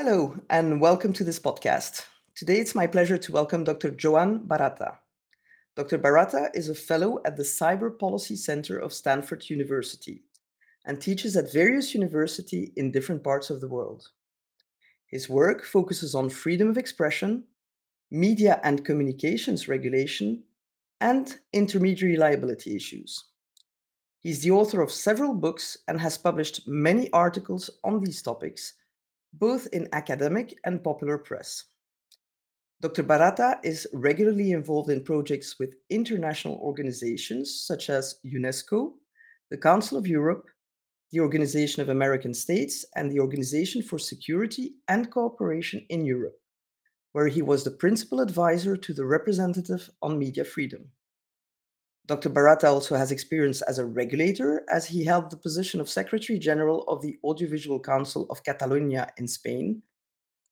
Hello, and welcome to this podcast. Today it's my pleasure to welcome Dr. Joan Barata. Dr. Barata is a fellow at the Cyber Policy Center of Stanford University and teaches at various universities in different parts of the world. His work focuses on freedom of expression, media and communications regulation, and intermediary liability issues. He's the author of several books and has published many articles on these topics both in academic and popular press. Dr. Barata is regularly involved in projects with international organizations such as UNESCO, the Council of Europe, the Organization of American States, and the Organization for Security and Cooperation in Europe, where he was the principal advisor to the representative on media freedom. Dr. Barata also has experience as a regulator, as he held the position of Secretary General of the Audiovisual Council of Catalonia in Spain,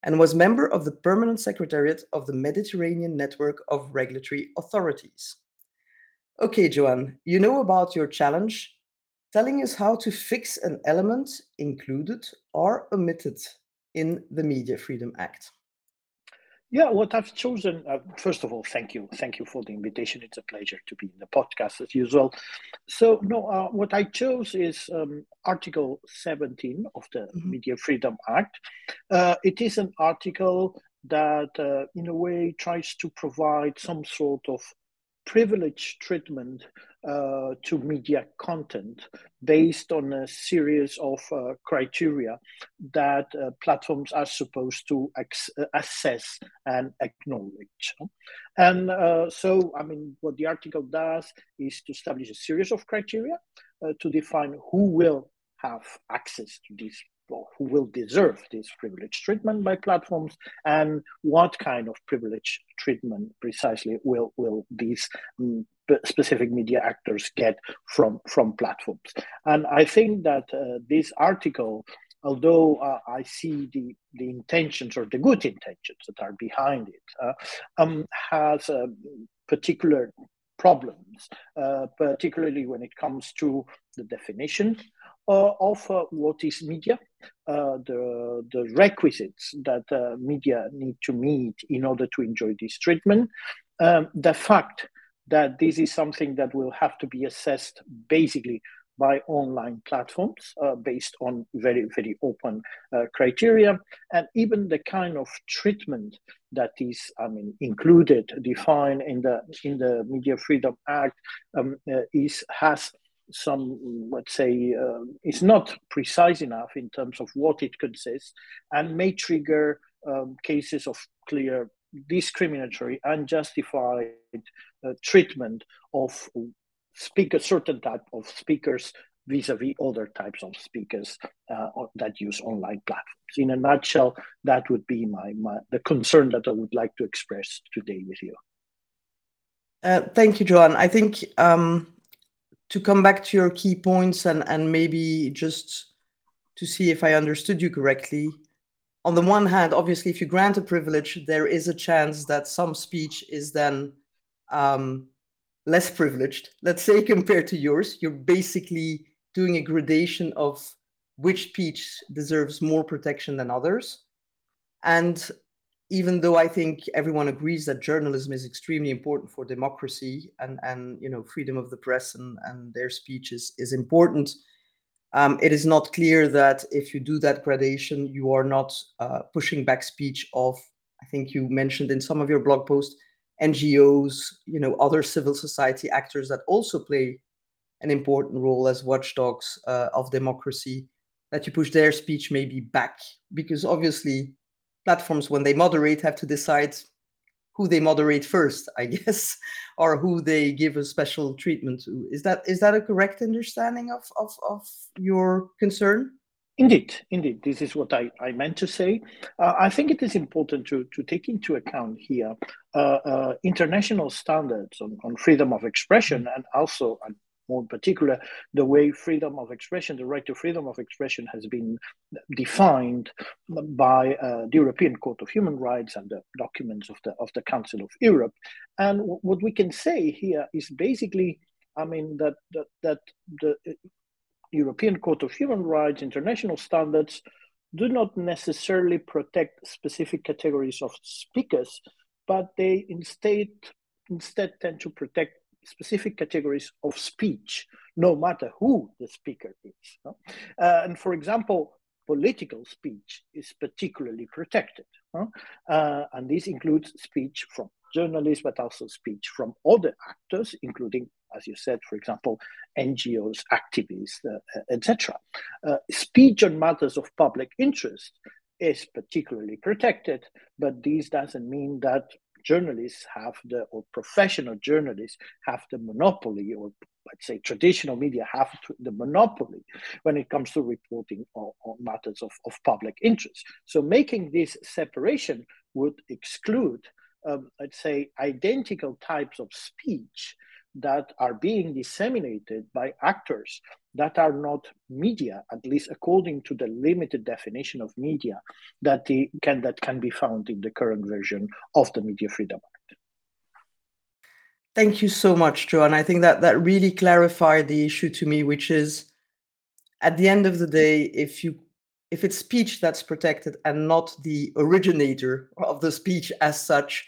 and was member of the Permanent Secretariat of the Mediterranean Network of Regulatory Authorities. Okay, Joan, you know about your challenge, telling us how to fix an element included or omitted in the Media Freedom Act. Yeah, what I've chosen, uh, first of all, thank you. Thank you for the invitation. It's a pleasure to be in the podcast as usual. So, no, uh, what I chose is um, Article 17 of the mm-hmm. Media Freedom Act. Uh, it is an article that, uh, in a way, tries to provide some sort of privileged treatment uh, to media content based on a series of uh, criteria that uh, platforms are supposed to assess and acknowledge. And uh, so, I mean, what the article does is to establish a series of criteria uh, to define who will have access to these who will deserve this privileged treatment by platforms and what kind of privileged treatment precisely will, will these um, specific media actors get from, from platforms. And I think that uh, this article, although uh, I see the, the intentions or the good intentions that are behind it, uh, um, has particular problems, uh, particularly when it comes to the definition uh, of uh, what is media, uh, the, the requisites that media need to meet in order to enjoy this treatment, um, the fact that this is something that will have to be assessed basically by online platforms uh, based on very very open uh, criteria and even the kind of treatment that is i mean included defined in the in the media freedom act um, uh, is has some, let's say, uh, is not precise enough in terms of what it consists and may trigger um, cases of clear discriminatory, unjustified uh, treatment of speaker, certain type of speakers vis-a-vis other types of speakers uh, that use online platforms. In a nutshell, that would be my, my the concern that I would like to express today with you. Uh, thank you, Joan. I think um, to come back to your key points and, and maybe just to see if I understood you correctly. On the one hand, obviously, if you grant a privilege, there is a chance that some speech is then um, less privileged, let's say, compared to yours. You're basically doing a gradation of which speech deserves more protection than others. And even though I think everyone agrees that journalism is extremely important for democracy and, and you know freedom of the press and, and their speech is, is important, um, it is not clear that if you do that gradation, you are not uh, pushing back speech of, I think you mentioned in some of your blog posts, NGOs, you know, other civil society actors that also play an important role as watchdogs uh, of democracy, that you push their speech maybe back. Because obviously platforms when they moderate have to decide who they moderate first i guess or who they give a special treatment to. Is that is that a correct understanding of of, of your concern? Indeed, indeed, this is what I, I meant to say. Uh, I think it is important to, to take into account here uh, uh, international standards on, on freedom of expression and also, more in particular, the way freedom of expression, the right to freedom of expression has been defined by uh, the European Court of Human Rights and the documents of the, of the Council of Europe. And w- what we can say here is basically, I mean, that, that, that the European Court of Human Rights, international standards, do not necessarily protect specific categories of speakers, but they instead instead tend to protect specific categories of speech, no matter who the speaker is. No? Uh, and for example, political speech is particularly protected. Uh, and this includes speech from journalists, but also speech from other actors, including, as you said, for example, NGOs, activists, uh, uh etc. Uh, speech on matters of public interest is particularly protected, but this doesn't mean that journalists have the, or professional journalists have the monopoly, or let's say traditional media have the monopoly when it comes to reporting on, on matters of, of public interest. So making this separation would exclude, um, let's say, identical types of speech that are being disseminated by actors that are not media, at least according to the limited definition of media that the, can that can be found in the current version of the Media Freedom Act. Thank you so much, Joan. I think that that really clarified the issue to me, which is at the end of the day, if you if it's speech that's protected and not the originator of the speech as such,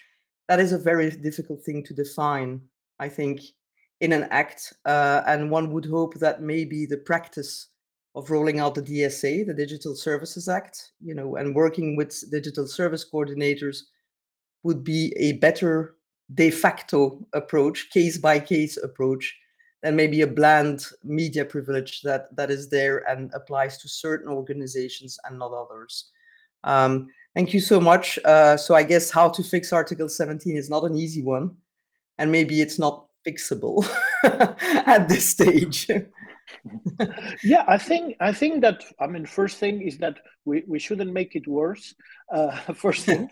that is a very difficult thing to define. I think in an act, uh, and one would hope that maybe the practice of rolling out the DSA, the Digital Services Act, you know, and working with digital service coordinators would be a better de facto approach, case by case approach, than maybe a bland media privilege that that is there and applies to certain organizations and not others. Um, thank you so much. Uh, so I guess how to fix Article 17 is not an easy one, and maybe it's not fixable at this stage. Yeah i think i think that i mean first thing is that we, we shouldn't make it worse. Uh, first thing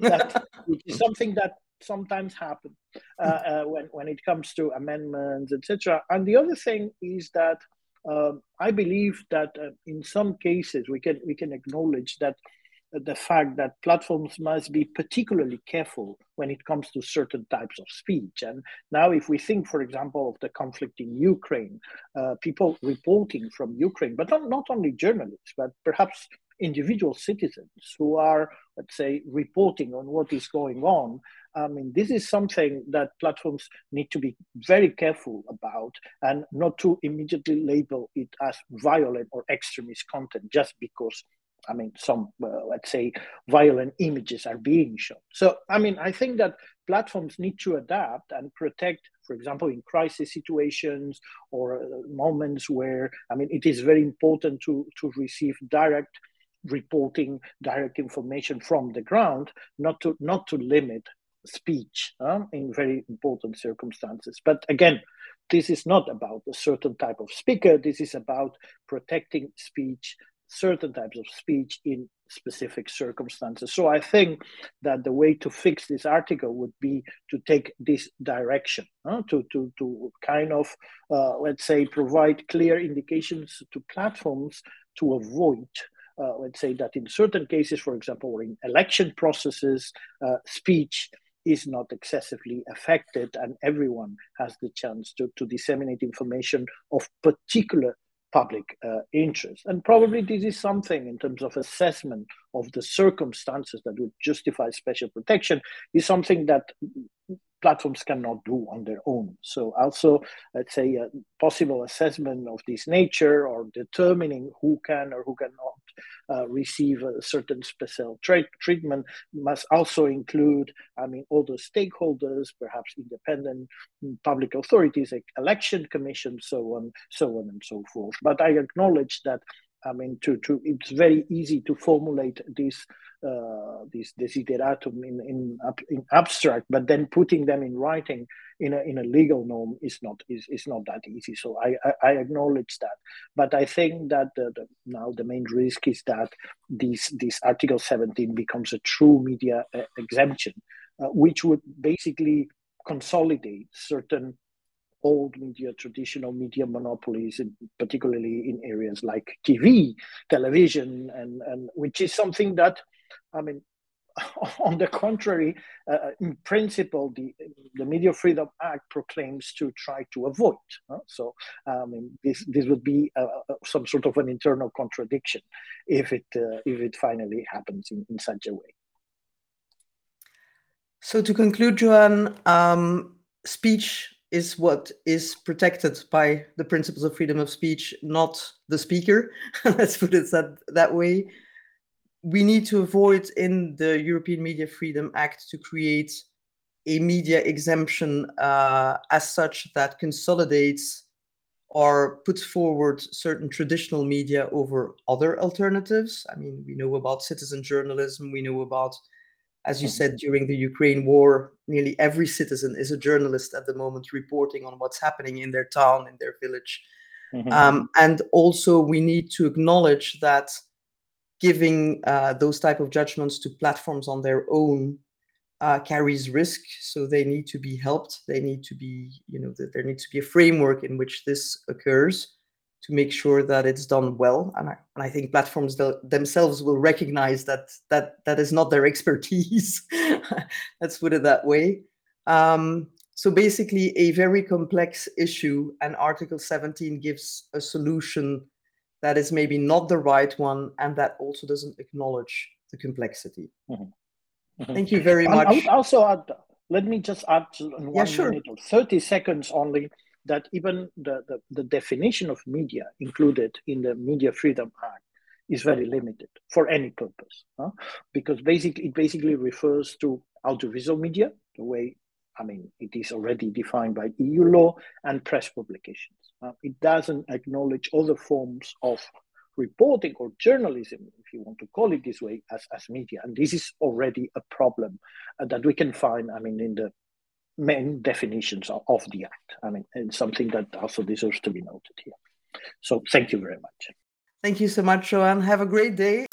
that, which is something that sometimes happen uh, uh, when, when it comes to amendments etc and the other thing is that um, i believe that uh, in some cases we can we can acknowledge that the fact that platforms must be particularly careful when it comes to certain types of speech. And now, if we think, for example, of the conflict in Ukraine, uh, people reporting from Ukraine, but not, not only journalists, but perhaps individual citizens who are, let's say, reporting on what is going on. I mean, this is something that platforms need to be very careful about and not to immediately label it as violent or extremist content just because I mean, some, uh, let's say, violent images are being shown. So, I mean, I think that platforms need to adapt and protect, for example, in crisis situations or uh, moments where, I mean, it is very important to, to receive direct reporting, direct information from the ground, not to, not to limit speech uh, in very important circumstances. But again, this is not about a certain type of speaker. This is about protecting speech certain types of speech in specific circumstances. So I think that the way to fix this article would be to take this direction, huh? to, to, to kind of, uh, let's say, provide clear indications to platforms to avoid. Uh, let's say that in certain cases, for example, or in election processes, uh, speech is not excessively affected, and everyone has the chance to, to disseminate information of particular public uh, interest. And probably this is something in terms of assessment of the circumstances that would justify special protection is something that platforms cannot do on their own. So also, let's say, a possible assessment of this nature or determining who can or who cannot uh, receive a certain special tra- treatment must also include, I mean, all the stakeholders, perhaps independent public authorities, like election commissions, so on, so on and so forth. But I acknowledge that I mean, to, to it's very easy to formulate this uh, this desideratum in, in, in abstract, but then putting them in writing in a, in a legal norm is not is, is not that easy. So I, I, I acknowledge that, but I think that the, the, now the main risk is that this this Article 17 becomes a true media uh, exemption, uh, which would basically consolidate certain old media, traditional media monopolies, particularly in areas like TV, television, and, and which is something that, I mean, on the contrary, uh, in principle, the, the Media Freedom Act proclaims to try to avoid. Uh, so, I mean, this this would be uh, uh, some sort of an internal contradiction if it uh, if it finally happens in, in such a way. So, to conclude, Joan, um, speech is what is protected by the principles of freedom of speech, not the speaker. Let's put it that, that way we need to avoid in the European Media Freedom Act to create a media exemption uh, as such that consolidates or puts forward certain traditional media over other alternatives. I mean, we know about citizen journalism, we know about, as you said, during the Ukraine war, nearly every citizen is a journalist at the moment reporting on what's happening in their town, in their village. Mm-hmm. Um, and also, we need to acknowledge that giving uh, those type of judgments to platforms on their own uh, carries risk. So they need to be helped. They need to be you know there needs to be a framework in which this occurs to make sure that it's done well. And i, and I think platforms themselves will recognize that that that is not their expertise. Let's put it that way. Um, so basically a very complex issue and article 17 gives a solution that is maybe not the right one and that also doesn't acknowledge the complexity. Mm-hmm. Mm-hmm. Thank you very much. I, would also add, let me just add one yeah, sure. minute or 30 seconds only that even the, the, the definition of media included in the Media Freedom Act is very limited for any purpose huh? because basically it basically refers to audiovisual media the way i mean it is already defined by eu law and press publications uh, it doesn't acknowledge other forms of reporting or journalism, if you want to call it this way, as, as media. And this is already a problem uh, that we can find, I mean, in the main definitions of, of the Act. I mean, it's something that also deserves to be noted here. So thank you very much. Thank you so much, Joan. Have a great day